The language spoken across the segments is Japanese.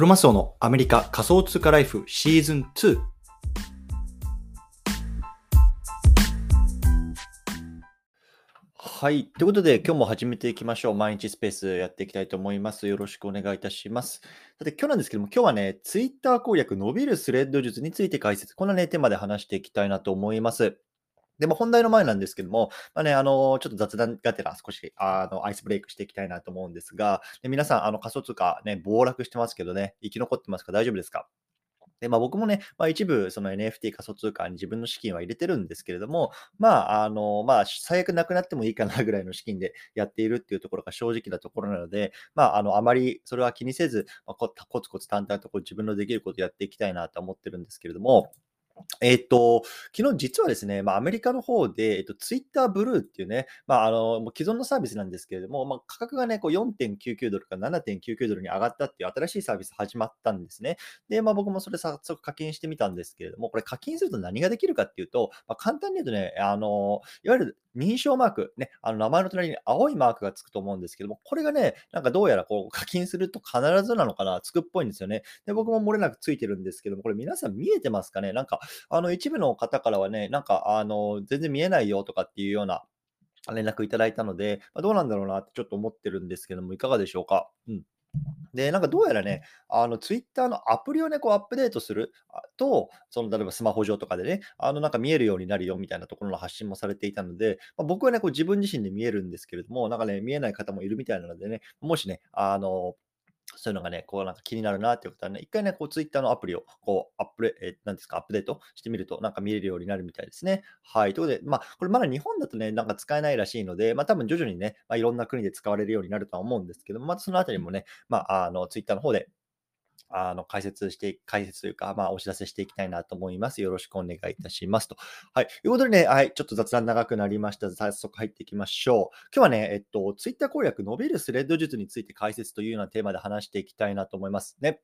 クロマスオのアメリカ仮想通貨ライフシーズン2。はい。ということで、今日も始めていきましょう。毎日スペースやっていきたいと思います。よろしくお願いいたします。さて、今日なんですけども、今日はね、ツイッター攻略伸びるスレッド術について解説、こんなね、テーマで話していきたいなと思います。で、まあ、本題の前なんですけども、まあね、あの、ちょっと雑談がてら少し、あの、アイスブレイクしていきたいなと思うんですが、で皆さん、あの、仮想通貨ね、暴落してますけどね、生き残ってますか？大丈夫ですか？で、まあ、僕もね、まあ、一部、その NFT 仮想通貨に自分の資金は入れてるんですけれども、まあ、あの、まあ、最悪なくなってもいいかなぐらいの資金でやっているっていうところが正直なところなので、まあ、あの、あまりそれは気にせず、まあ、コツコツ淡々とこう自分のできることやっていきたいなと思ってるんですけれども、えっと、昨日実はですね、まあ、アメリカの方で、えっと、ツイッターブルーっていうね、まあ、あの、もう既存のサービスなんですけれども、まあ、価格がね、こう4.99ドルから7.99ドルに上がったっていう新しいサービス始まったんですね。で、まあ、僕もそれ早速課金してみたんですけれども、これ課金すると何ができるかっていうと、まあ、簡単に言うとね、あの、いわゆる認証マーク、ね、あの名前の隣に青いマークがつくと思うんですけども、これがね、なんかどうやらこう課金すると必ずなのかな、つくっぽいんですよね。で、僕も漏れなくついてるんですけども、これ皆さん見えてますかね？なんか、あの一部の方からはね、なんか、あの、全然見えないよとかっていうような連絡いただいたので、まあ、どうなんだろうなってちょっと思ってるんですけども、いかがでしょうか？うん。で、なんかどうやらね、あの、ツイッターのアプリをね、こうアップデートすると、その、例えばスマホ上とかでね、あの、なんか見えるようになるよみたいなところの発信もされていたので、まあ、僕はね、こう自分自身で見えるんですけれども、なんかね、見えない方もいるみたいなのでね、もしね、あの、そういうのがね、こうなんか気になるなっていうことはね、一回ね、こうツイッターのアプリをこうアップレ、えー、ですか、アップデートしてみると、なんか見れるようになるみたいですね。はい。ということで、まあ、これまだ日本だとね、なんか使えないらしいので、まあ多分徐々にね、まあ、いろんな国で使われるようになるとは思うんですけど、またそのあたりもね、まあ、あの、ツイッターの方であの、解説して、解説というか、まあ、お知らせしていきたいなと思います。よろしくお願いいたしますと。はい。ということでね、はい、ちょっと雑談長くなりました。早速入っていきましょう。今日はね、えっと、ツイッター攻略伸びるスレッド術について解説というようなテーマで話していきたいなと思いますね。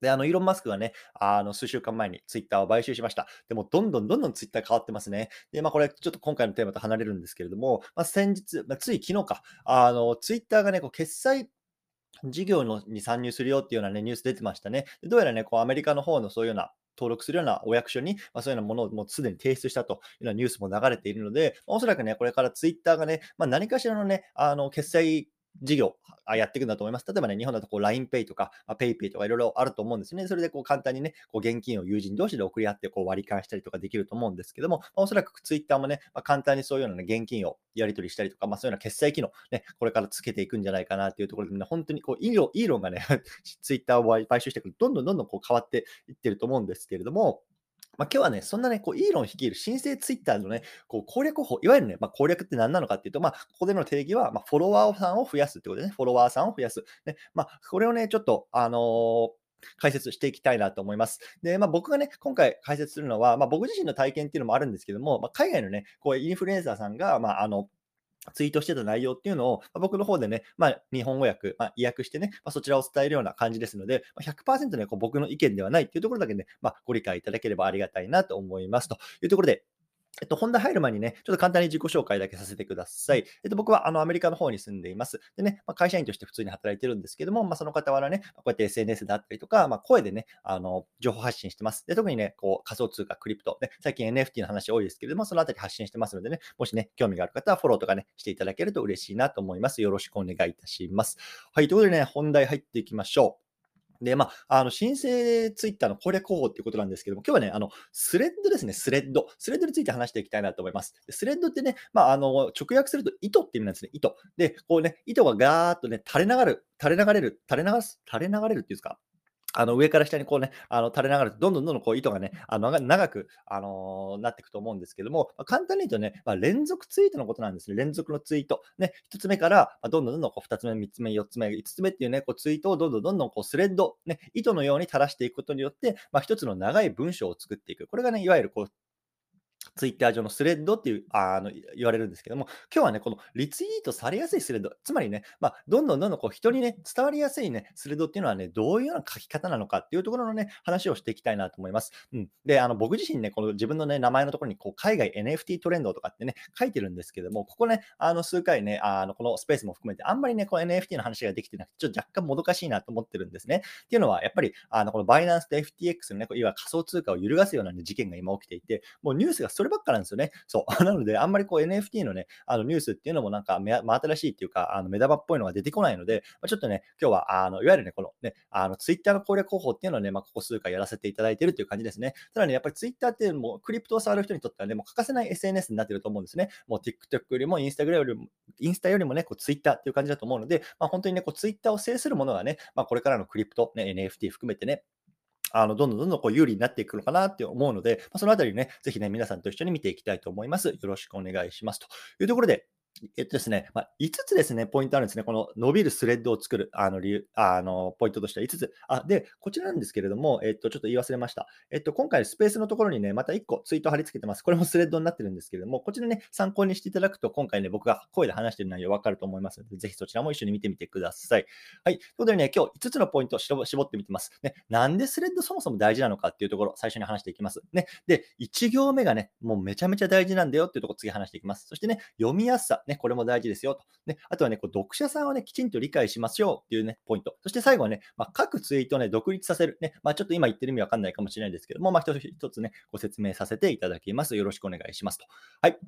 で、あの、イーロン・マスクがね、あの、数週間前にツイッターを買収しました。でも、どんどんどんどんツイッター変わってますね。で、まあ、これ、ちょっと今回のテーマと離れるんですけれども、まあ、先日、まあ、つい昨日か、あの、ツイッターがね、こう、決済事業のに参入するよっていうようなね、ニュース出てましたね。でどうやらね、こうアメリカの方のそういうような登録するようなお役所に、まあ、そういうようなものをもうすでに提出したというようなニュースも流れているので、まあ、おそらくね、これからツイッターがね、まあ、何かしらのね、あの決済事業やっていくんだと思います。例えばね、日本だとこう LINEPay とか PayPay とかいろいろあると思うんですね。それでこう簡単にね、こう現金を友人同士で送り合ってこう割り勘したりとかできると思うんですけども、まあ、おそらく Twitter もね、まあ、簡単にそういうような、ね、現金をやり取りしたりとか、まあ、そういうような決済機能、ね、これからつけていくんじゃないかなっていうところで、ね、本当にこうイーロイーロンがね、Twitter を買収してくる、どんどんどんどんこう変わっていってると思うんですけれども、まあ、今日はね、そんなね、こう、イーロン率いる新生ツイッターのね、こう攻略法、いわゆるね、まあ、攻略って何なのかっていうと、まあ、ここでの定義は、まあ、フォロワーさんを増やすってことでね、フォロワーさんを増やす。ね、まあ、これをね、ちょっと、あのー解説していきたいなと思います。で、まあ、僕がね、今回解説するのは、まあ、僕自身の体験っていうのもあるんですけども、まあ、海外のね、こうインフルエンサーさんが、まあ、あの、ツイートしてた内容っていうのを、ま、僕の方でね、まあ、日本語訳、まあ、意訳してね、まあ、そちらを伝えるような感じですので、ま、100%ね、こう僕の意見ではないっていうところだけね、まあ、ご理解いただければありがたいなと思います。というところで、えっと、本題入る前にね、ちょっと簡単に自己紹介だけさせてください。えっと、僕はあのアメリカの方に住んでいます。でね、まあ、会社員として普通に働いてるんですけども、まあ、その傍らね、こうやって SNS であったりとか、まあ、声でね、あの情報発信してます。で、特にね、こう仮想通貨、クリプト、ね、最近 NFT の話多いですけれども、そのあたり発信してますのでね、もしね、興味がある方はフォローとかね、していただけると嬉しいなと思います。よろしくお願いいたします。はい、ということでね、本題入っていきましょう。で、まあ、あの、申請ツイッターの攻略方法っていうことなんですけども、今日はね、あの、スレッドですね、スレッド。スレッドについて話していきたいなと思います。スレッドってね、まあ、あの、直訳すると糸って意味なんですね、糸。で、こうね、糸がガーッとね、垂れ流れる、垂れ流れる、垂れ流す、垂れ流れるっていうんですかあの上から下にこうね、あの垂れ流れて、どんどんどんどんこう糸がね、あの長く、あのー、なっていくと思うんですけども、まあ、簡単に言うとね、まあ、連続ツイートのことなんですね。連続のツイート。ね、1つ目から、どんどんどんどんこう2つ目、3つ目、4つ目、5つ目っていうね、こうツイートをどんどんどんどんこうスレッド、ね、糸のように垂らしていくことによって、まあ、1つの長い文章を作っていく。これがね、いわゆるこうツイッター上のスレッドっていう、あの、言われるんですけども、今日はね、このリツイートされやすいスレッド、つまりね、まあ、どんどんどんどんこう人にね、伝わりやすいね、スレッドっていうのはね、どういうような書き方なのかっていうところのね、話をしていきたいなと思います。うん。で、あの、僕自身ね、この自分のね、名前のところに、こう、海外 NFT トレンドとかってね、書いてるんですけども、ここね、あの、数回ね、あの、このスペースも含めて、あんまりね、この NFT の話ができてなくて、ちょっと若干もどかしいなと思ってるんですね。っていうのは、やっぱり、あの、このバイナンスと FTX のね、いわゆる仮想通貨を揺るがすような、ね、事件が今起きていて、もうニュースがそればっかなんですよね。そう。なので、あんまりこう NFT のね、あのニュースっていうのもなんか目、真新しいっていうか、あの目玉っぽいのが出てこないので、まあ、ちょっとね、今日は、あの、いわゆるね、このね、あの、Twitter の攻略方法っていうのをね、まあ、ここ数回やらせていただいてるっていう感じですね。ただね、やっぱり Twitter っていうのも、クリプトを触る人にとってはね、もう欠かせない SNS になってると思うんですね。もう TikTok よりも Instagram よりも、インスタよりもね、こう Twitter っていう感じだと思うので、まあ、本当にね、こう Twitter を制するものがね、まあ、これからのクリプト、ね、NFT 含めてね、あの、どんどんどんどんこう有利になっていくのかなって思うので、まあ、そのあたりね、ぜひね、皆さんと一緒に見ていきたいと思います。よろしくお願いします。というところで、えっとですね、まあ、5つですね、ポイントあるんですね。この伸びるスレッドを作る、あの、理由、あの、ポイントとしては5つ。あ、で、こちらなんですけれども、えっと、ちょっと言い忘れました。えっと、今回スペースのところにね、また1個ツイート貼り付けてます。これもスレッドになってるんですけれども、こちらね、参考にしていただくと、今回ね、僕が声で話してる内容わかると思いますので、ぜひそちらも一緒に見てみてください。はい。ということでね、今日5つのポイントを絞ってみてます。ね、なんでスレッドそもそも大事なのかっていうところ、最初に話していきます。ね。で、1行目がね、もうめちゃめちゃ大事なんだよっていうところ、次話していきます。そしてね、読みやすさ、ね、これも大事ですよ。と。ね、あとはね、こう読者さんをね、きちんと理解しましょうっていうね、ポイント。そして最後はね、まあ、各ツイートをね、独立させる。ね、まあ、ちょっと今言ってる意味わかんないかもしれないですけども、まあ、一つ一つね、ご説明させていただきます。よろしくお願いしますと。はい。とい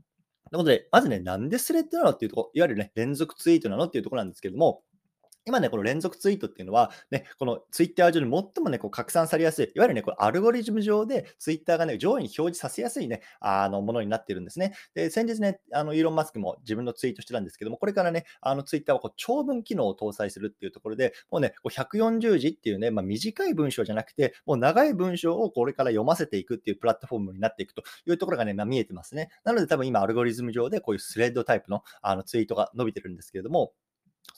うことで、まずね、なんでスレッドなのっていうところ、いわゆるね、連続ツイートなのっていうところなんですけども、今ね、この連続ツイートっていうのは、ね、このツイッター上に最もね、こう拡散されやすい、いわゆるね、これアルゴリズム上でツイッターがね、上位に表示させやすいね、あのものになっているんですね。で、先日ね、あのイーロン・マスクも自分のツイートしてたんですけども、これからね、あのツイッターはこう長文機能を搭載するっていうところで、もうね、こう140字っていうね、まあ、短い文章じゃなくて、もう長い文章をこれから読ませていくっていうプラットフォームになっていくというところがね、まあ、見えてますね。なので多分今アルゴリズム上でこういうスレッドタイプのあのツイートが伸びてるんですけれども、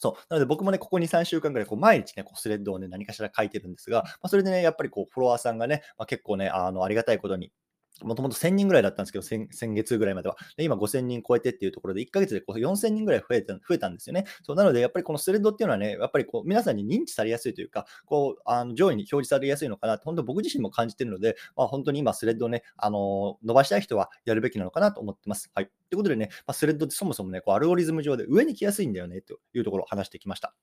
そう。なので僕もね、ここ2、3週間ぐらい、こう毎日ね、こうスレッドをね、何かしら書いてるんですが、まあ、それでね、やっぱりこう、フォロワーさんがね、まあ、結構ね、あの、ありがたいことに、もともと1000人ぐらいだったんですけど、先月ぐらいまでは。で今5000人超えてっていうところで、1ヶ月でこう4000人ぐらい増えた増えたんですよね。そうなので、やっぱりこのスレッドっていうのはね、やっぱりこう皆さんに認知されやすいというか、こうあの上位に表示されやすいのかなと、本当僕自身も感じてるので、まあ、本当に今スレッドをね、あの伸ばしたい人はやるべきなのかなと思ってます。はい。ということでね、まあ、スレッドってそもそもね、こうアルゴリズム上で上に来やすいんだよねというところを話してきました。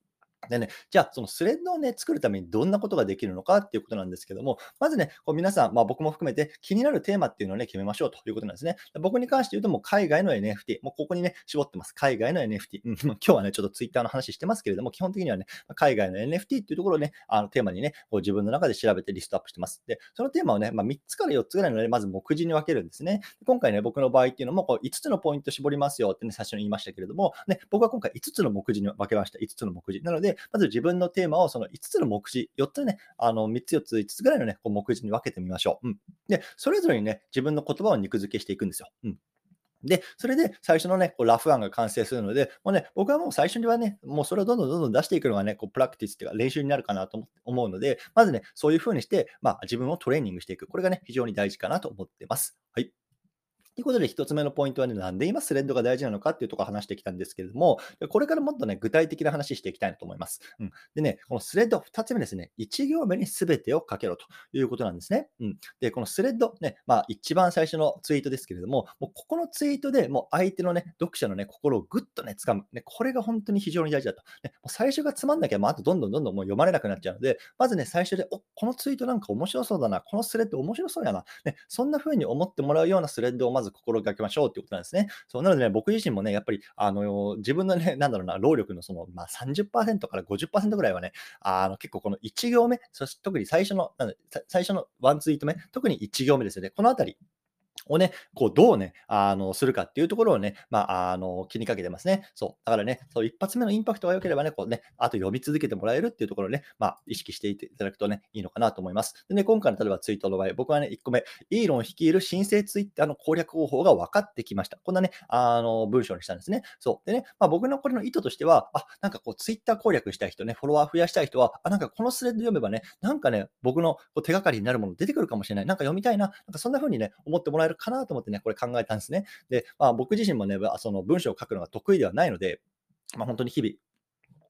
でね、じゃあ、そのスレッドをね、作るためにどんなことができるのかっていうことなんですけども、まずね、こう皆さん、まあ僕も含めて気になるテーマっていうのをね、決めましょうということなんですね。僕に関して言うと、もう海外の NFT、もうここにね、絞ってます。海外の NFT。うん、今日はね、ちょっとツイッターの話してますけれども、基本的にはね、海外の NFT っていうところをね、あのテーマにね、こう自分の中で調べてリストアップしてます。で、そのテーマをね、まあ、3つから4つぐらいのね、まず目次に分けるんですね。今回ね、僕の場合っていうのも、こう5つのポイント絞りますよってね、最初に言いましたけれども、ね、僕は今回5つの目次に分けました。5つの目次。なので、でまず自分のテーマをその5つの目次、4つね、あの3つ、4つ、5つぐらいのね、こう目次に分けてみましょう。うん。で、それぞれにね、自分の言葉を肉付けしていくんですよ。うん。で、それで最初のね、こうラフ案が完成するので、もうね、僕はもう最初にはね、もうそれをどんどんどんどん出していくのがね、こうプラクティスっていうか練習になるかなと思うので、まずね、そういうふうにして、まあ自分をトレーニングしていく。これがね、非常に大事かなと思ってます。はい。ということで、1つ目のポイントはね、なんで今スレッドが大事なのかっていうところを話してきたんですけれども、これからもっとね、具体的な話していきたいなと思います。うん、でね、このスレッド、2つ目ですね、1行目に全てをかけろということなんですね。うん、で、このスレッド、ね、まあ、一番最初のツイートですけれども、もうここのツイートでもう相手のね、読者のね、心をぐっとね、掴む。ね、これが本当に非常に大事だと。ね、もう最初がつまんなきゃ、もうあとどんどんどんどんもう読まれなくなっちゃうので、まずね、最初で、おこのツイートなんか面白そうだな、このスレッド面白そうやな、ね、そんな風に思ってもらうようなスレッドをまず心がけましょうっていうことなんですね。そうなので、ね、僕自身もね、やっぱり、あの、自分のね、なんだろうな、労力のその、まあ、30%から50%ぐらいはね、あの、結構この1行目、そして特に最初の、最初のワンツイート目、特に1行目ですよね。このあたり、をね、こう、どうね、あの、するかっていうところをね、まあ、あの、気にかけてますね。そう。だからね、そう、一発目のインパクトが良ければね、こうね、あと読み続けてもらえるっていうところをね、まあ、意識していただくとね、いいのかなと思います。でね、今回の例えばツイートの場合、僕はね、1個目、イーロン率いる申請ツイッターの攻略方法が分かってきました。こんなね、あの、文章にしたんですね。そう。でね、まあ、僕のこれの意図としては、あ、なんかこう、ツイッター攻略したい人ね、フォロワー増やしたい人は、あ、なんかこのスレッド読めばね、なんかね、僕のこう手がかりになるもの出てくるかもしれない。なんか読みたいな、なんかそんな風にね、思ってもららえるかなと思ってね、これ考えたんですね。で、まあ、僕自身もね、その文章を書くのが得意ではないので、まあ、本当に日々、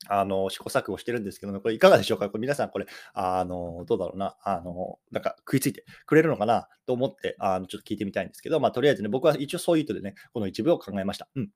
あの、試行錯誤してるんですけども、これいかがでしょうか？これ皆さんこれ、あの、どうだろうな、あの、なんか食いついてくれるのかな？と思って、あの、ちょっと聞いてみたいんですけど、まあ、とりあえずね、僕は一応そういう意図でね、この一部を考えました。うん。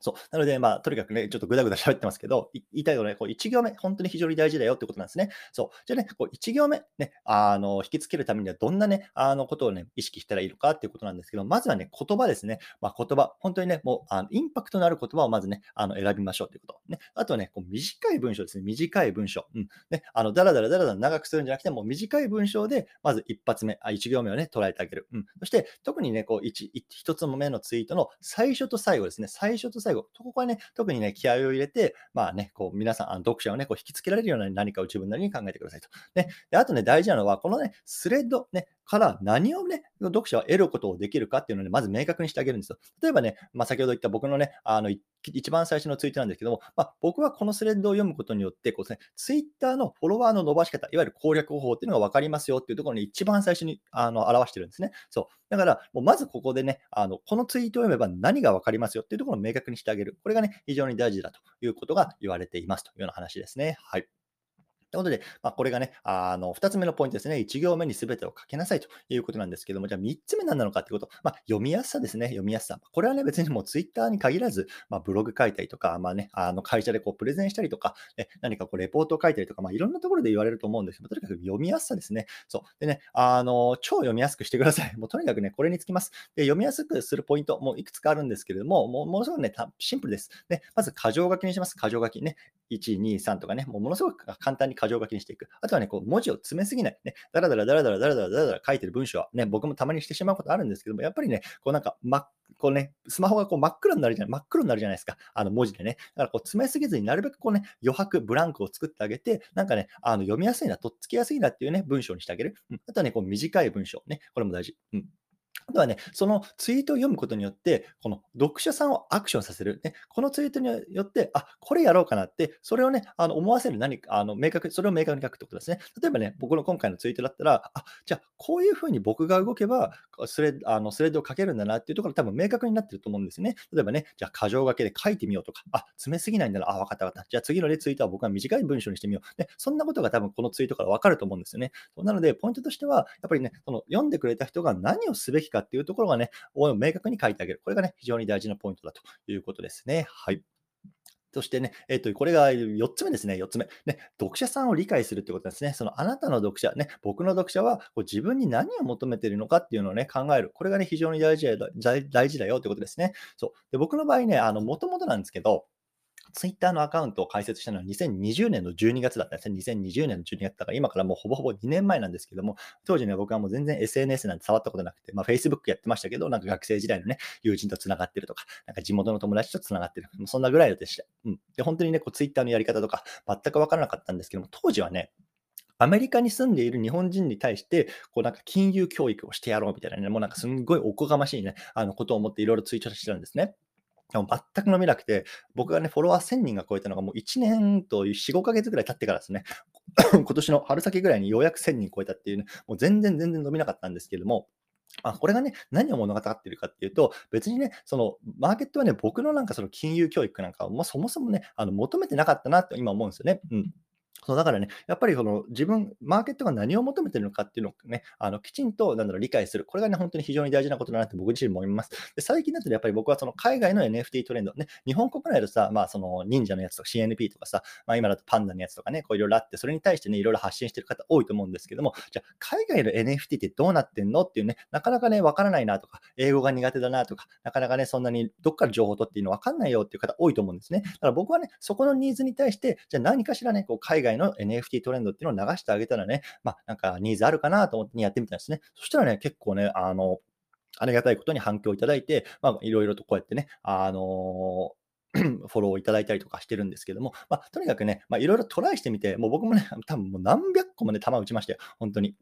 そう。なので、まあ、とにかくね、ちょっとぐだぐだ喋ってますけど、言いたいのはね、こう1行目、本当に非常に大事だよってことなんですね。そう。じゃあね、こう1行目、ね、あの、引きつけるためにはどんなね、あの、ことをね、意識したらいいのかっていうことなんですけど、まずはね、言葉ですね。まあ、言葉。本当にね、もう、あのインパクトのある言葉をまずね、あの、選びましょうということ。ね。あとね、こう短い文章ですね。短い文章。うん。ね、あの、だらだらだらだら長くするんじゃなくて、もう短い文章で、まず一発目、あ1行目をね、捉えてあげる。うん。そして、特にね、こう1、1つ目のツイートの最初と最後ですね。最初と最後。最後ここはね、特にね、気合を入れて、まあね、こう皆さん、あの読者をね、こう引きつけられるような何かを自分なりに考えてくださいと。ね、であとね、大事なのは、このね、スレッド、ね、から何をね、読者は得ることをできるかっていうのを、まず明確にしてあげるんですよ。例えばね、まあ、先ほど言った僕のね、あの、一番最初のツイートなんですけども、まあ、僕はこのスレッドを読むことによって、こうですね、ツイッターのフォロワーの伸ばし方、いわゆる攻略方法っていうのが分かりますよっていうところに一番最初にあの表してるんですね。そう。だから、もうまずここでね、あのこのツイートを読めば何が分かりますよっていうところを明確にしてあげる。これがね、非常に大事だということが言われていますというような話ですね。はい。ということで、まあ、これがね、あの、2つ目のポイントですね。1行目に全てを書きなさいということなんですけども、じゃあ3つ目何なのかってこと、まあ、読みやすさですね。読みやすさ。これはね、別にもう Twitter に限らず、まあ、ブログ書いたりとか、まあね、あの会社でこうプレゼンしたりとか、ね、何かこうレポートを書いたりとか、まあ、いろんなところで言われると思うんですけど、とにかく読みやすさですね。そう。でね、あの、超読みやすくしてください。もうとにかくね、これにつきます。で、読みやすくするポイント、もういくつかあるんですけれども、もうものすごくね、シンプルです。で、まず、箇条書きにします。箇条書きね。1、2、3とかね、もうものすごく簡単に箇条書きにしていく。あとはね、こう文字を詰めすぎない。ね、だらだらだらだらだらだらだらだら書いてる文章はね、僕もたまにしてしまうことあるんですけども、やっぱりね、こうなんか、ま、こうね、スマホがこう真っ黒になるじゃない、真っ黒になるじゃないですか。あの文字でね。だからこう詰めすぎずになるべくこうね、余白、ブランクを作ってあげて、なんかね、あの読みやすいな、とっつきやすいなっていうね、文章にしてあげる。うん、あとはね、こう短い文章ね、これも大事。うんあとはね、そのツイートを読むことによって、この読者さんをアクションさせる。ね、このツイートによって、あ、これやろうかなって、それをね、あの思わせる何か、あの明確、それを明確に書くってことですね。例えばね、僕の今回のツイートだったら、あ、じゃあ、こういうふうに僕が動けば、スレあのスレッドを書けるんだなっていうところ多分明確になってると思うんですね。例えばね、じゃあ、箇条書きで書いてみようとか、あ、詰めすぎないんだな、あ、分かった分かった。じゃあ次の、ね、ツイートは僕は短い文章にしてみよう。ね、そんなことが多分このツイートから分かると思うんですよね。なので、ポイントとしては、やっぱりね、その読んでくれた人が何をすべきかっていうところがね、を明確に書いてあげる。これがね、非常に大事なポイントだということですね。はい。そしてね、えっ、と、これが4つ目ですね、4つ目。ね、読者さんを理解するってことですね。そのあなたの読者、ね、僕の読者はこう自分に何を求めているのかっていうのをね、考える。これがね、非常に大事だ大事だよってことですね。そう。で僕の場合ね、あの、もともとなんですけど、ツイッターのアカウントを開設したのは2020年の12月だったんですね。2020年の12月だから、今からもうほぼほぼ2年前なんですけども、当時ね、僕はもう全然 SNS なんて触ったことなくて、まあ Facebook やってましたけど、なんか学生時代のね、友人と繋がってるとか、なんか地元の友達と繋がってる。もうそんなぐらいでした。うん。で、本当にね、こうツイッターのやり方とか、全くわからなかったんですけども、当時はね、アメリカに住んでいる日本人に対して、こうなんか金融教育をしてやろうみたいなね、もうなんかすんごいおこがましいね、あのことを思っていろいろツイートしてたんですね。全く伸びなくて、僕がね、フォロワー1000人が超えたのがもう1年と4、5ヶ月ぐらい経ってからですね、今年の春先ぐらいにようやく1000人超えたっていうね、もう全然全然伸びなかったんですけれども、あこれがね、何を物語っているかっていうと、別にね、そのマーケットはね、僕のなんかその金融教育なんかは、まあ、そもそもね、あの求めてなかったなって今思うんですよね。うん。そうだからね、やっぱりその自分、マーケットが何を求めてるのかっていうのをね、あのきちんとなんだろう理解する。これがね、本当に非常に大事なことだなって僕自身も思います。で最近だとやっぱり僕はその海外の NFT トレンド、ね、日本国内でさ、まあその忍者のやつとか CNP とかさ、まあ今だとパンダのやつとかね、こういろいろあって、それに対してね、いろいろ発信してる方多いと思うんですけども、じゃあ海外の NFT ってどうなってんのっていうね、なかなかね、わからないなとか、英語が苦手だなとか、なかなかね、そんなにどっから情報を取っていいのわかんないよっていう方多いと思うんですね。だから僕はね、そこのニーズに対して、じゃあ何かしらね、こう海外の NFT トレンドっていうのを流してあげたらね、まあ、なんかニーズあるかなと思ってやってみたんですね。そしたらね、結構ね、あの、ありがたいことに反響いただいて、まあ、いろいろとこうやってね、あの フォローをいただいたりとかしてるんですけども、まあ、とにかくね、いろいろトライしてみて、もう僕もね、多分もう何百個もね、球打ちましたよ、本当に。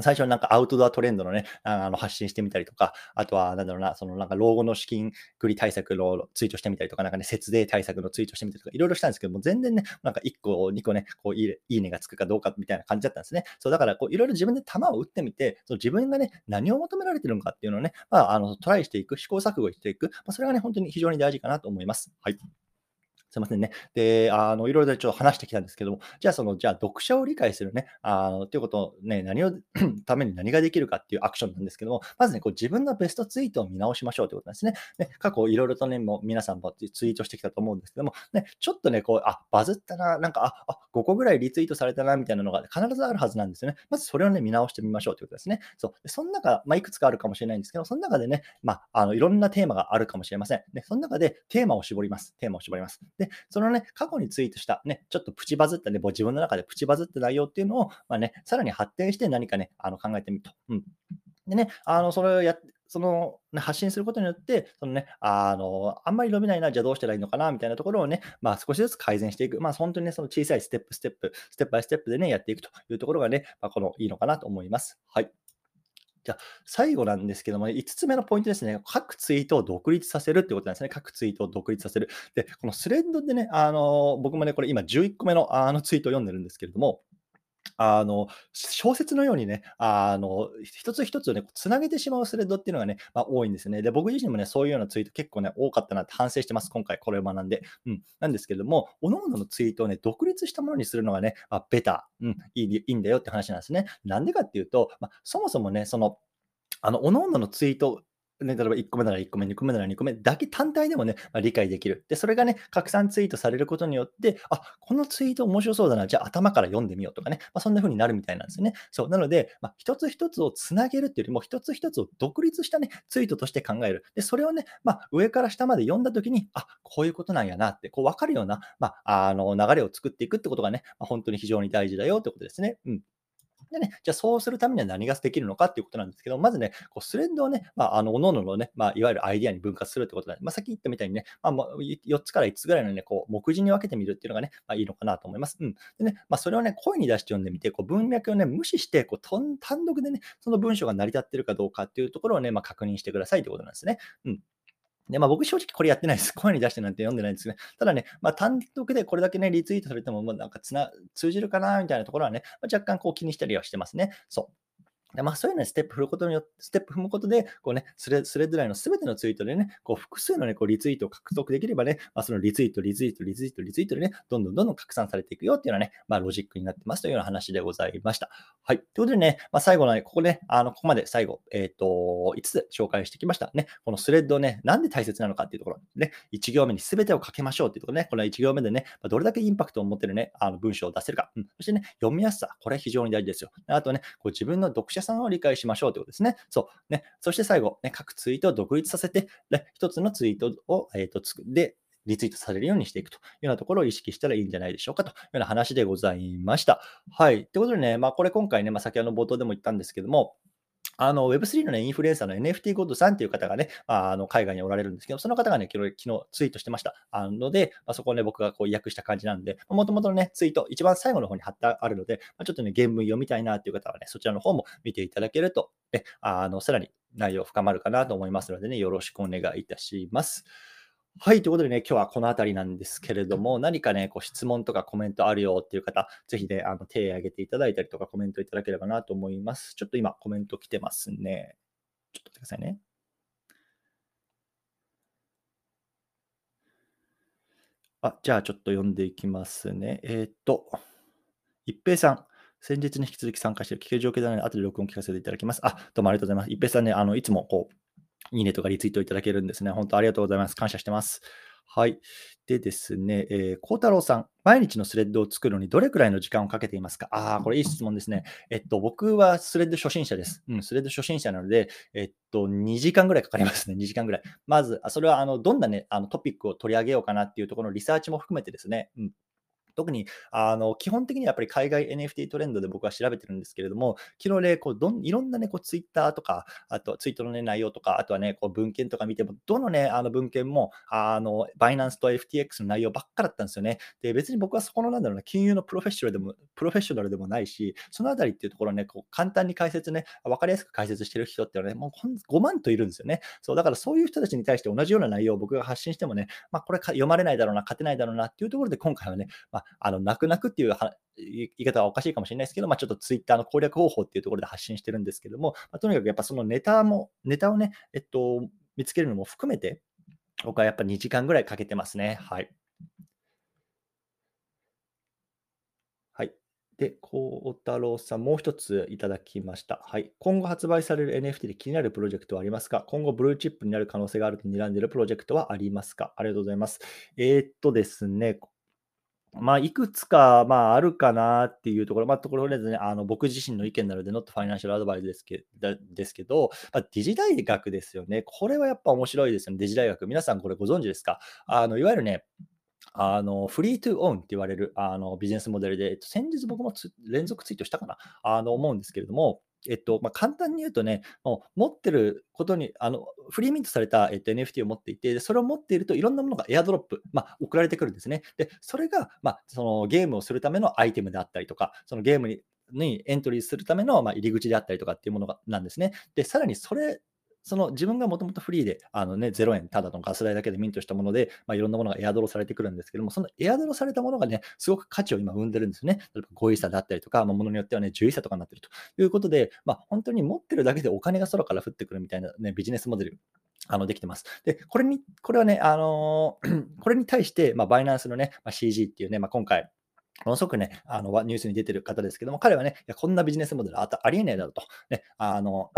最初になんかアウトドアトレンドのね、あの発信してみたりとか、あとはなんだろうな、そのなんか老後の資金繰り対策のツイートしてみたりとか、なんかね、節税対策のツイートしてみたりとか、いろいろしたんですけども、全然ね、なんか1個、2個ね、こういいいいねがつくかどうかみたいな感じだったんですね。そう、だからこういろいろ自分で球を打ってみて、その自分がね、何を求められてるのかっていうのをね、まあ、あのトライしていく、試行錯誤していく、まあ、それがね、本当に非常に大事かなと思います。はい。すいませんね。で、あの、いろいろちょっと話してきたんですけども、じゃあその、じゃあ読者を理解するね、あの、っていうことをね、何を ために何ができるかっていうアクションなんですけども、まずね、こう自分のベストツイートを見直しましょうということなんですね。ね過去いろいろとね、もう皆さんもツイートしてきたと思うんですけども、ね、ちょっとね、こう、あ、バズったな、なんか、あ、あ5個ぐらいリツイートされたな、みたいなのが必ずあるはずなんですよね。まずそれをね、見直してみましょうということですね。そう。その中、まあ、いくつかあるかもしれないんですけど、その中でね、まあ、あの、いろんなテーマがあるかもしれません。で、その中でテーマを絞ります。テーマを絞ります。で、そのね、過去にツイートした、ね、ちょっとプチバズったね、自分の中でプチバズった内容っていうのを、まあね、さらに発展して何かね、あの考えてみると。うん。でね、あの、それをやその、ね、発信することによって、そのね、あの、あんまり伸びないな、じゃあどうしたらいいのかな、みたいなところをね、まあ少しずつ改善していく。まあ本当にね、その小さいステップ、ステップ、ステップバイステップでね、やっていくというところがね、まあ、このいいのかなと思います。はい。じゃあ、最後なんですけども、5つ目のポイントですね。各ツイートを独立させるってことなんですね。各ツイートを独立させる。で、このスレッドでね、あの僕もね、これ今11個目のあのツイートを読んでるんですけれども、あの、小説のようにね、あの、一つ一つをね、つなげてしまうスレッドっていうのがね、まあ、多いんですね。で、僕自身もね、そういうようなツイート結構ね、多かったなって反省してます。今回これを学んで。うん。なんですけれども、各々のツイートをね、独立したものにするのがね、あ、ベター、うん、いいいいんだよって話なんですね。なんでかっていうと、まあ、そもそもね、その、あの、各々のツイートね、例えば1個目なら1個目、2個目なら2個目だけ単体でもね、まあ、理解できる。で、それがね、拡散ツイートされることによって、あ、このツイート面白そうだな、じゃあ頭から読んでみようとかね、まあ、そんな風になるみたいなんですよね。そう。なので、まあ、一つ一つをつなげるっていうよりも、一つ一つを独立したね、ツイートとして考える。で、それをね、まあ、上から下まで読んだときに、あ、こういうことなんやなって、こう分かるような、まあ、あの、流れを作っていくってことがね、まあ、本当に非常に大事だよってことですね。うん。でね、じゃあそうするためには何ができるのかっていうことなんですけど、まずね、こうスレッドをね、まあ、あの、各々のね、まあ、いわゆるアイディアに分割するってことなんで、まあ、さっき言ったみたいにね、まあ、4つから5つぐらいのね、こう、目次に分けてみるっていうのがね、まあ、いいのかなと思います。うん。でね、まあ、それをね、声に出して読んでみて、こう、文脈をね、無視して、こう、単独でね、その文章が成り立ってるかどうかっていうところをね、まあ、確認してくださいということなんですね。うん。で、まあ、僕正直これやってないです。声に出してなんて読んでないんですね。ただね、まあ、単独でこれだけね、リツイートされても、まあなんかつな通じるかなみたいなところはね、まあ、若干こう気にしたりはしてますね。そう。でまあ、そういうのにステップ踏むことによって、ステップ踏むことで、こうね、スレスレッドラインのすべてのツイートでね、こう複数のね、こうリツイートを獲得できればね、まあ、そのリツイート、リツイート、リツイート、リツイートでね、どんどんどんどん拡散されていくよっていうのはね、まあ、ロジックになってますというような話でございました。はい。ということでね、まあ、最後のね、ここね、あの、ここまで最後、えっ、ー、と、5つ紹介してきましたね。このスレッドね、なんで大切なのかっていうところ、ね、1行目にすべてを書けましょうっていうところね、この1行目でね、まあどれだけインパクトを持ってるね、あの文章を出せるか、うん、そしてね、読みやすさ、これ非常に大事ですよ。あとね、こう自分の読者さんを理解しましょうということですね。そう。ね。そして最後、ね、各ツイートを独立させて、ね、一つのツイートを、えっ、ー、と、つく、で、リツイートされるようにしていくというようなところを意識したらいいんじゃないでしょうかというような話でございました。はい。ということでね、まあこれ今回ね、まあ先ほど冒頭でも言ったんですけども、あの Web3 の、ね、インフルエンサーの NFT ゴッドさんという方がね、あの海外におられるんですけど、その方がね、昨日ツイートしてました。あので、まあ、そこをね、僕がこう訳した感じなんで、もともとのね、ツイート、一番最後の方に貼ってあるので、まあ、ちょっとね、原文読みたいなという方はね、そちらの方も見ていただけると、ね、あのさらに内容深まるかなと思いますのでね、よろしくお願いいたします。はい、ということでね、今日はこの辺りなんですけれども、何かね、こう質問とかコメントあるよっていう方、ぜひね、あの手を挙げていただいたりとか、コメントいただければなと思います。ちょっと今、コメント来てますね。ちょっと待ってくださいね。あ、じゃあちょっと読んでいきますね。えー、っと、一平さん。先日に引き続き参加している聞ける状況なので、後で録音聞かせていただきます。あ、どうもありがとうございます。一平さんね、あの、いつもこう、いいねとかリツイートいただけるんですね。本当ありがとうございます。感謝してます。はい。でですね、えー、孝太郎さん、毎日のスレッドを作るのにどれくらいの時間をかけていますか？ああ、これいい質問ですね。えっと、僕はスレッド初心者です。うん、スレッド初心者なので、えっと、2時間ぐらいかかりますね。2時間ぐらい。まず、それは、あの、どんなね、あのトピックを取り上げようかなっていうところのリサーチも含めてですね、うん、特にあの基本的にはやっぱり海外 NFT トレンドで僕は調べてるんですけれども、昨日ね、こうどんいろんなね、こうツイッターとか、あとツイートの、ね、内容とか、あとはね、こう文献とか見ても、どのね、あの文献も、あの、バイナンスと FTX の内容ばっかだったんですよね。で、別に僕はそこのなんだろうな、金融のプロフェッショナルでも、プロフェッショナルでもないし、そのあたりっていうところね、こう簡単に解説ね、わかりやすく解説してる人っていうのはね、もう5万といるんですよね。そう、だからそういう人たちに対して同じような内容を僕が発信してもね、まあ、これか読まれないだろうな、勝てないだろうなっていうところで、今回はね、まあ、あの、泣く泣くっていう言い方はおかしいかもしれないですけど、まあ、ちょっとツイッターの攻略方法っていうところで発信してるんですけども、まあ、とにかくやっぱそのネタも、ネタをね、えっと、見つけるのも含めて、僕はやっぱ2時間ぐらいかけてますね。はい。はい。で、孝太郎さん、もう一ついただきました。はい。今後発売される NFT で気になるプロジェクトはありますか？今後ブルーチップになる可能性があると睨んでいるプロジェクトはありますか？ありがとうございます。えー、っとですね、まあ、いくつか、まあ、あるかなっていうところ、まあ、ところですね、あの僕自身の意見なので、not financial advice ですけですけど、まあ、デジ大学ですよね。これはやっぱ面白いですよね、デジ大学。皆さんこれご存知ですか？あのいわゆるね、あのフリートゥオンって言われるあのビジネスモデルで、先日僕も連続ツイートしたかな？あの思うんですけれども、えっとまあ、簡単に言うとね、もう持ってることに、あのフリーミントされた、えっと、NFT を持っていて、それを持っているといろんなものがエアドロップ、まあ、送られてくるんですね。で、それが、まあ、そのゲームをするためのアイテムであったりとか、そのゲームににエントリーするための、ま、入り口であったりとかっていうものがなんですね。で、さらにそれその自分がもともとフリーで、あのね、0円ただのガス代だけでミントしたもので、まあ、いろんなものがエアドロされてくるんですけども、そのエアドロされたものがね、すごく価値を今生んでるんですよね。例えば5位差だったりとか、まあ、ものによってはね、10位差とかになってるということで、まあ、本当に持ってるだけでお金が空から降ってくるみたいな、ね、ビジネスモデルあのできてます。で、これに、これはね、あのー、これに対して、まあ、バイナンスのね、まあ、CG っていうね、まあ、今回、ものすごくね、あのニュースに出てる方ですけども、彼はね、いやこんなビジネスモデルあありえないだろうと。ね、あの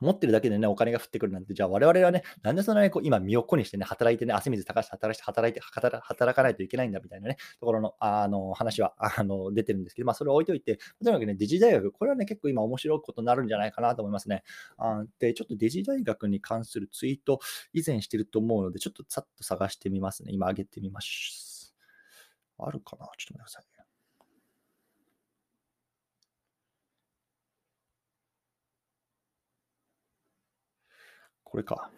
持ってるだけでね、お金が降ってくるなんて、じゃあ我々はね、なんでそんなにこう今身を粉にしてね、働いてね、汗水高して働いて、働いて、働かないといけないんだみたいなね、ところのあの話はあの出てるんですけど、まあそれを置いといて、とにかくね、デジ大学、これはね、結構今面白いことになるんじゃないかなと思いますね。あで、ちょっとデジ大学に関するツイート、以前してると思うので、ちょっとさっと探してみますね。今上げてみます。あるかな？ちょっと待ってください。これか。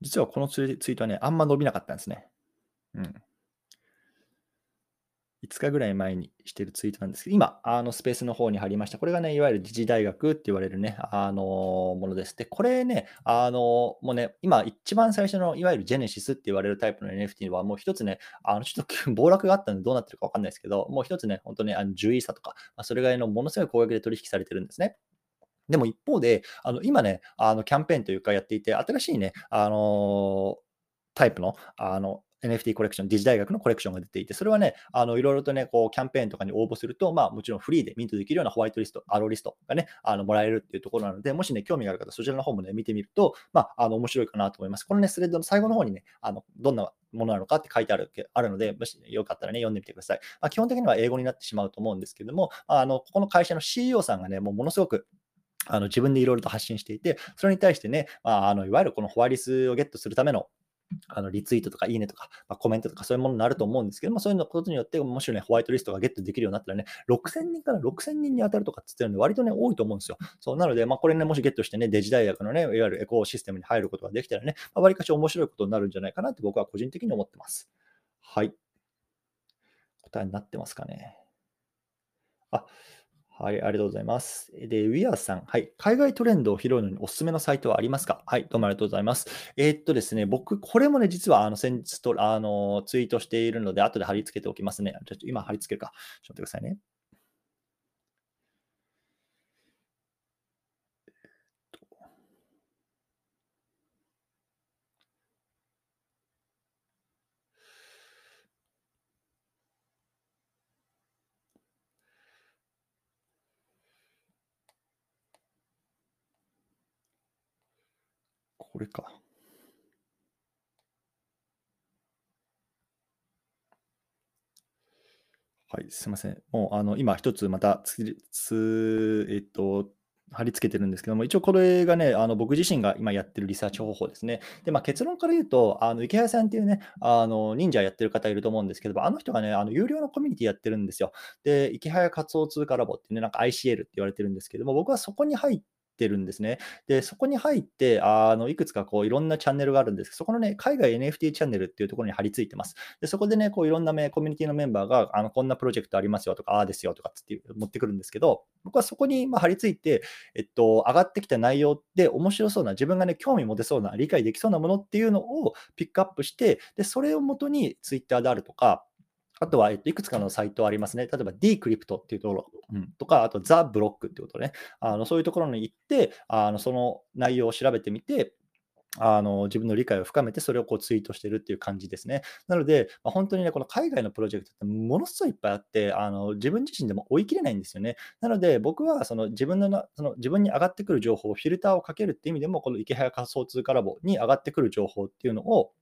実はこのツイートはね、あんま伸びなかったんですね。うん。5日ぐらい前にしてるツイートなんですけど、今、あのスペースの方に貼りました。これがね、いわゆる時事大学って言われるね、あのものです。で、これね、あのもうね、今、一番最初のいわゆるジェネシスって言われるタイプの NFT は、もう一つね、あのちょっと暴落があったんでどうなってるかわかんないですけど、もう一つね、本当にあの10位差とか、まあ、それぐらいのものすごい高額で取引されてるんですね。でも一方で、あの今ね、あのキャンペーンというかやっていて、新しいね、あのタイプのあの NFT コレクション、ディジ大学のコレクションが出ていて、それはね、あのいろいろとね、こうキャンペーンとかに応募すると、まあもちろんフリーでミントできるようなホワイトリスト、アローリストがね、あのもらえるっていうところなので、もしね、興味がある方、そちらの方もね、見てみると、まあ、あの面白いかなと思います。このね、スレッドの最後の方にね、あのどんなものなのかって書いてあるあるので、もし、ね、よかったらね、読んでみてください。まあ、基本的には英語になってしまうと思うんですけども、あのここの会社の CEO さんがね、もうものすごくあの自分でいろいろと発信していて、それに対してね、まあ、あのいわゆるこのホワリスをゲットするためのあのリツイートとかいいねとか、まあ、コメントとかそういうものになると思うんですけども、そういうことによって、もしね、ホワイトリストがゲットできるようになったらね、6000人から6000人に当たるとかって言ってるんで、割とね、多いと思うんですよ。そうなので、まあ、これね、もしゲットしてね、デジ大学のね、いわゆるエコーシステムに入ることができたらね、まあ、割かし面白いことになるんじゃないかなって僕は個人的に思ってます。はい。答えになってますかね。あ、はい、ありがとうございます。で、ウィアーさん、はい、海外トレンドを拾うのにおすすめのサイトはありますか？はい、どうもありがとうございます。えー、っとですね、僕、これもね、実はあの先日とあのツイートしているので、後で貼り付けておきますね。ちょっと今貼り付けるか。ちょっと待ってくださいね。これか。はい、すみません。もう、あの、今一つまたつ、えっと、貼り付けてるんですけども、一応これがね、あの僕自身が今やってるリサーチ方法ですね。で、まあ、結論から言うと、あの池谷さんっていうね、あの忍者やってる方いると思うんですけど、あの人がね、あの有料のコミュニティやってるんですよ。で、池谷仮想通貨ラボっていうね、なんか ICL って言われてるんですけども、僕はそこに入ってるんですね。で、そこに入って、あのいくつかこういろんなチャンネルがあるんですけど、そこのね、海外 NFT チャンネルっていうところに貼り付いてます。で、そこでね、こういろんな、ね、コミュニティのメンバーが、あのこんなプロジェクトありますよとか、ああですよとかって持ってくるんですけど、僕はそこにま貼り付いて、えっと、上がってきた内容で面白そうな、自分がね、興味持てそうな、理解できそうなものっていうのをピックアップして、で、それをもとに Twitter であるとか、あとは、えっと、いくつかのサイトありますね。例えば Decrypt っていうところ、とか、あと TheBlock っていうことね。あのそういうところに行って、あのその内容を調べてみて、あの自分の理解を深めて、それをこうツイートしてるっていう感じですね。なので、まあ、本当にね、この海外のプロジェクトってものすごいいっぱいあって、あの自分自身でも追い切れないんですよね。なので、僕はその自分のなその自分に上がってくる情報をフィルターをかけるっていう意味でも、この池早仮想通貨ラボに上がってくる情報っていうのを、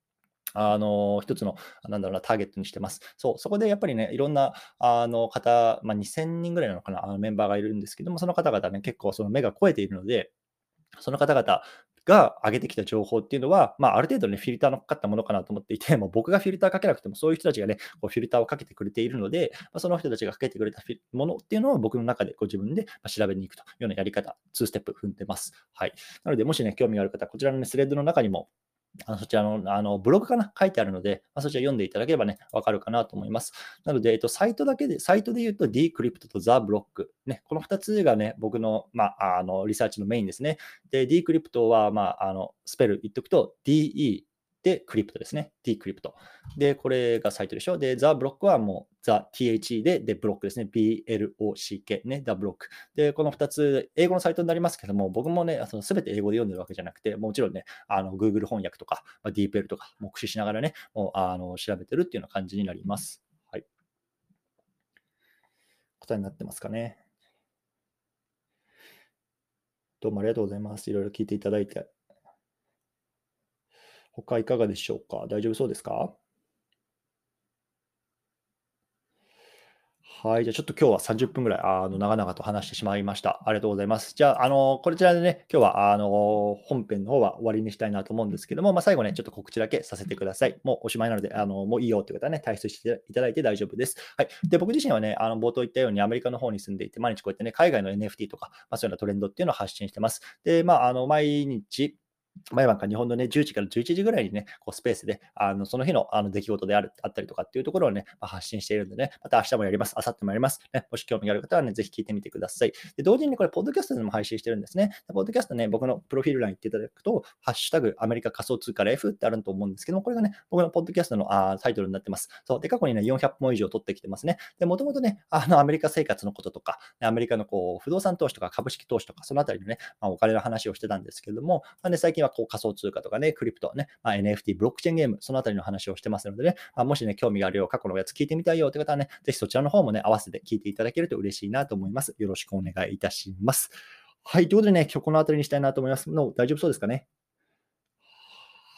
あの、一つの、なんだろうな、ターゲットにしてます。そう、そこでやっぱりね、いろんな、あの方、まあ、2000人ぐらいなのかな、あのメンバーがいるんですけども、その方々ね、結構その目が超えているので、その方々が上げてきた情報っていうのは、まあ、ある程度ね、フィルターのかかったものかなと思っていて、もう僕がフィルターかけなくても、そういう人たちがね、こうフィルターをかけてくれているので、まあ、その人たちがかけてくれたものっていうのを僕の中でこう自分で調べに行くというようなやり方、2ステップ踏んでます。はい。なので、もしね、興味がある方、こちらの、ね、スレッドの中にも、あのそちらのあのブログかな書いてあるので、まあ、そちら読んでいただければね、わかるかなと思います。なので、えっと、サイトだけで、サイトで言うと Decrypt と TheBlock。ね、この2つがね、僕の,、まあ、あのリサーチのメインですね。で、Decrypt は、まあ、あのスペル言っとくと DE で、クリプトですね。t クリプト。で、これがサイトでしょ。で、ザ・ブロックはもう、ザ・ THE で、で、ブロックですね。BLOCK ね、ザ・ブロック。で、この2つ、英語のサイトになりますけども、僕もね、その全て英語で読んでるわけじゃなくて、もちろんね、あの Google 翻訳とか、まあ、DeepL とか、目視しながらね、もうあの調べてるっていうような感じになります。はい。答えになってますかね。どうもありがとうございます。いろいろ聞いていただいて。他いかがでしょうか？大丈夫そうですか？はい。じゃあちょっと今日は30分ぐらい、あの、長々と話してしまいました。ありがとうございます。じゃあ、あの、こちらでね、今日は、あの、本編の方は終わりにしたいなと思うんですけども、まあ、最後ね、ちょっと告知だけさせてください。もうおしまいなので、あの、もういいよっていう方はね、退出していただいて大丈夫です。はい。で、僕自身はね、あの、冒頭言ったようにアメリカの方に住んでいて、毎日こうやってね、海外の NFT とか、まあ、そういうようなトレンドっていうのを発信してます。で、まあ、あの、毎日、毎晩か日本のね、10時から11時ぐらいにね、こうスペースで、あのその日のあの出来事であるあったりとかっていうところをね、まあ、発信しているんでね、また明日もやります、明後日もやります。ね、もし興味がある方はね、ぜひ聞いてみてください。で同時にこれ、ポッドキャストでも配信してるんですね。ポッドキャストね、僕のプロフィール欄に行っていただくと、ハッシュタグアメリカ仮想通貨 F ってあると思うんですけども、これがね、僕のポッドキャストのあタイトルになってます。そう。で、過去にね、400本以上取ってきてますね。で、もともとね、あのアメリカ生活のこととか、アメリカのこう不動産投資とか株式投資とか、そのあたりのね、まあ、お金の話をしてたんですけども、まあね、最近はこう仮想通貨とかね、クリプトね、まあ、NFT、ブロックチェーンゲーム、そのあたりの話をしてますのでね、まあ、もしね、興味があるよ、過去のやつ聞いてみたいよって方はね、ぜひそちらの方もね、合わせて聞いていただけると嬉しいなと思います。よろしくお願いいたします。はい、ということでね、今日この辺りにしたいなと思いますの、大丈夫そうですかね？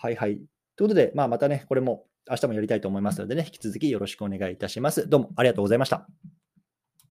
はいはい。ということで、まあ、またね、これも明日もやりたいと思いますのでね、引き続きよろしくお願いいたします。どうもありがとうございました。